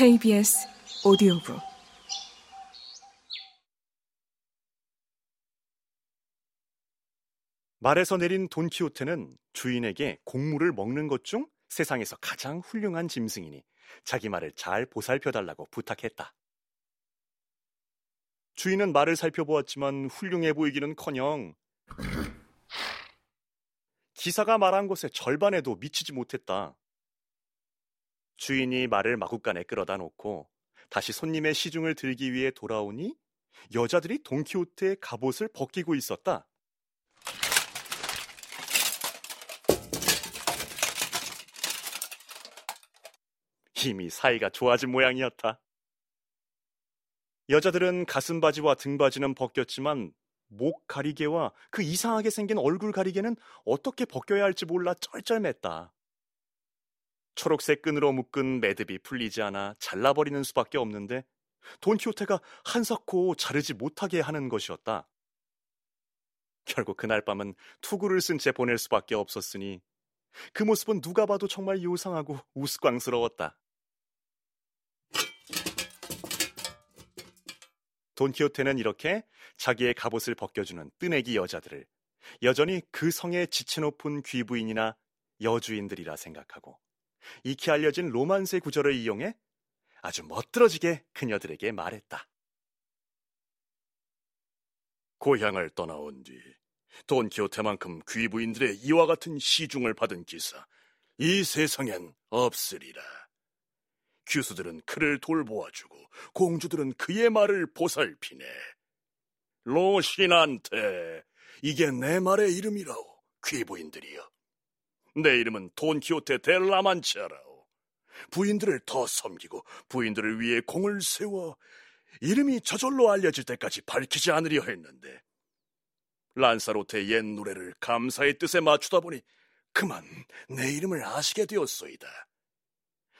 KBS 오디오북 말에서 내린 돈키호테는 주인에게 곡물을 먹는 것 중 세상에서 가장 훌륭한 짐승이니 자기 말을 잘 보살펴 달라고 부탁했다. 주인은 말을 살펴보았지만 훌륭해 보이기는커녕 기사가 말한 것의 절반에도 미치지 못했다. 주인이 말을 마구간에 끌어다 놓고 다시 손님의 시중을 들기 위해 돌아오니 여자들이 돈키호테의 갑옷을 벗기고 있었다. 이미 사이가 좋아진 모양이었다. 여자들은 가슴바지와 등바지는 벗겼지만 목 가리개와 그 이상하게 생긴 얼굴 가리개는 어떻게 벗겨야 할지 몰라 쩔쩔맸다. 초록색 끈으로 묶은 매듭이 풀리지 않아 잘라버리는 수밖에 없는데 돈키호테가 한사코 자르지 못하게 하는 것이었다. 결국 그날 밤은 투구를 쓴 채 보낼 수밖에 없었으니 그 모습은 누가 봐도 정말 요상하고 우스꽝스러웠다. 돈키호테는 이렇게 자기의 갑옷을 벗겨주는 뜨내기 여자들을 여전히 그 성에 지체 높은 귀부인이나 여주인들이라 생각하고 익히 알려진 로만세 구절을 이용해 아주 멋들어지게 그녀들에게 말했다. 고향을 떠나온 뒤 돈키호테만큼 귀부인들의 이와 같은 시중을 받은 기사 이 세상엔 없으리라. 규수들은 그를 돌보아주고 공주들은 그의 말을 보살피네. 로신한테 이게 내 말의 이름이라오 귀부인들이여. 내 이름은 돈키호테 델라만치아라오. 부인들을 더 섬기고 부인들을 위해 공을 세워 이름이 저절로 알려질 때까지 밝히지 않으려 했는데 란사로테의 옛 노래를 감사의 뜻에 맞추다 보니 그만 내 이름을 아시게 되었소이다.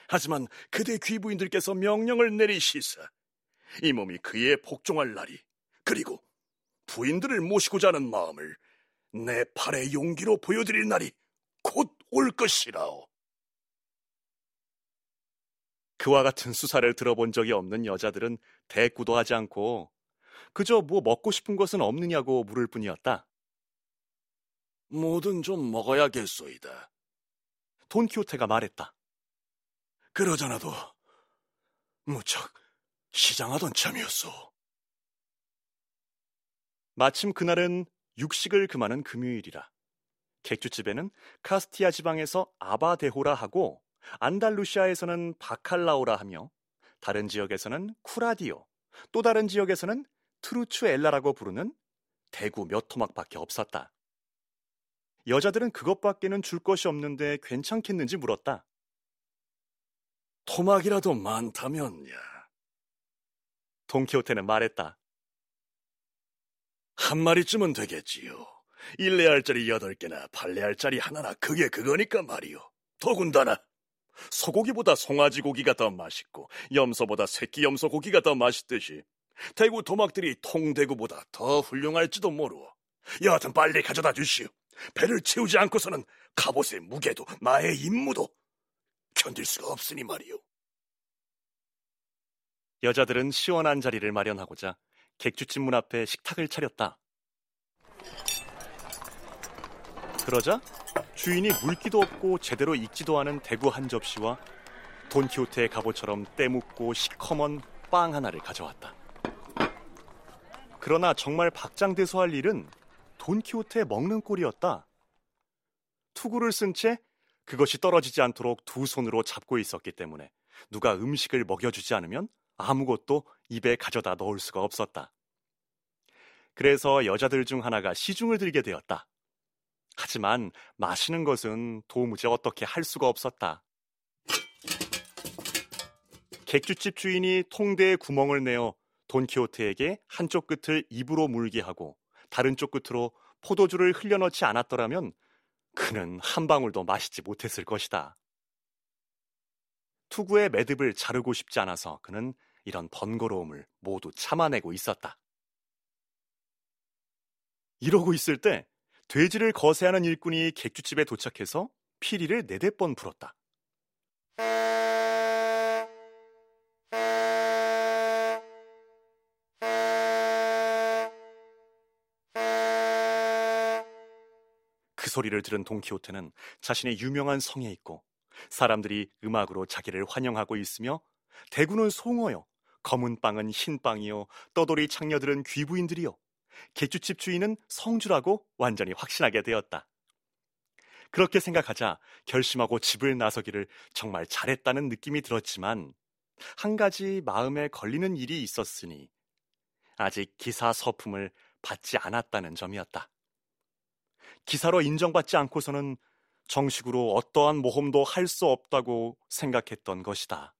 하지만 그대 귀부인들께서 명령을 내리시사 이 몸이 그의 복종할 날이 그리고 부인들을 모시고자 하는 마음을 내 팔의 용기로 보여드릴 날이 곧 올 것이라오. 그와 같은 수사를 들어본 적이 없는 여자들은 대꾸도 하지 않고 그저 뭐 먹고 싶은 것은 없느냐고 물을 뿐이었다. 뭐든 좀 먹어야겠소이다. 돈키호테가 말했다. 그러잖아도 무척 시장하던 참이었소. 마침 그날은 육식을 금하는 금요일이라. 객주집에는 카스티아 지방에서 아바데호라 하고 안달루시아에서는 바칼라오라 하며 다른 지역에서는 쿠라디오, 또 다른 지역에서는 트루추엘라라고 부르는 대구 몇 토막밖에 없었다. 여자들은 그것밖에는 줄 것이 없는데 괜찮겠는지 물었다. 토막이라도 많다면야. 동키호테는 말했다. 한 마리쯤은 되겠지요. 일레알짜리 여덟 개나 팔레알짜리 하나나 그게 그거니까 말이요. 더군다나 소고기보다 송아지 고기가 더 맛있고 염소보다 새끼 염소 고기가 더 맛있듯이 대구 도막들이 통대구보다 더 훌륭할지도 모르오. 여하튼 빨리 가져다 주시오. 배를 채우지 않고서는 갑옷의 무게도 나의 임무도 견딜 수가 없으니 말이오. 여자들은 시원한 자리를 마련하고자 객주집 문 앞에 식탁을 차렸다. 그러자 주인이 물기도 없고 제대로 익지도 않은 대구 한 접시와 돈키호테의 갑옷처럼 때묻고 시커먼 빵 하나를 가져왔다. 그러나 정말 박장대소할 일은 돈키호테 먹는 꼴이었다. 투구를 쓴 채 그것이 떨어지지 않도록 두 손으로 잡고 있었기 때문에 누가 음식을 먹여주지 않으면 아무것도 입에 가져다 넣을 수가 없었다. 그래서 여자들 중 하나가 시중을 들게 되었다. 하지만 마시는 것은 도무지 어떻게 할 수가 없었다. 객주집 주인이 통대에 구멍을 내어 돈키호테에게 한쪽 끝을 입으로 물게 하고 다른 쪽 끝으로 포도주를 흘려넣지 않았더라면 그는 한 방울도 마시지 못했을 것이다. 투구의 매듭을 자르고 싶지 않아서 그는 이런 번거로움을 모두 참아내고 있었다. 이러고 있을 때 돼지를 거세하는 일꾼이 객주집에 도착해서 피리를 네댓 번 불었다. 그 소리를 들은 동키호테는 자신의 유명한 성에 있고 사람들이 음악으로 자기를 환영하고 있으며 대구는 송어요 검은 빵은 흰 빵이요 떠돌이 창녀들은 귀부인들이요 개주집 주인은 성주라고 완전히 확신하게 되었다. 그렇게 생각하자 결심하고 집을 나서기를 정말 잘했다는 느낌이 들었지만 한 가지 마음에 걸리는 일이 있었으니 아직 기사 서품을 받지 않았다는 점이었다. 기사로 인정받지 않고서는 정식으로 어떠한 모험도 할 수 없다고 생각했던 것이다.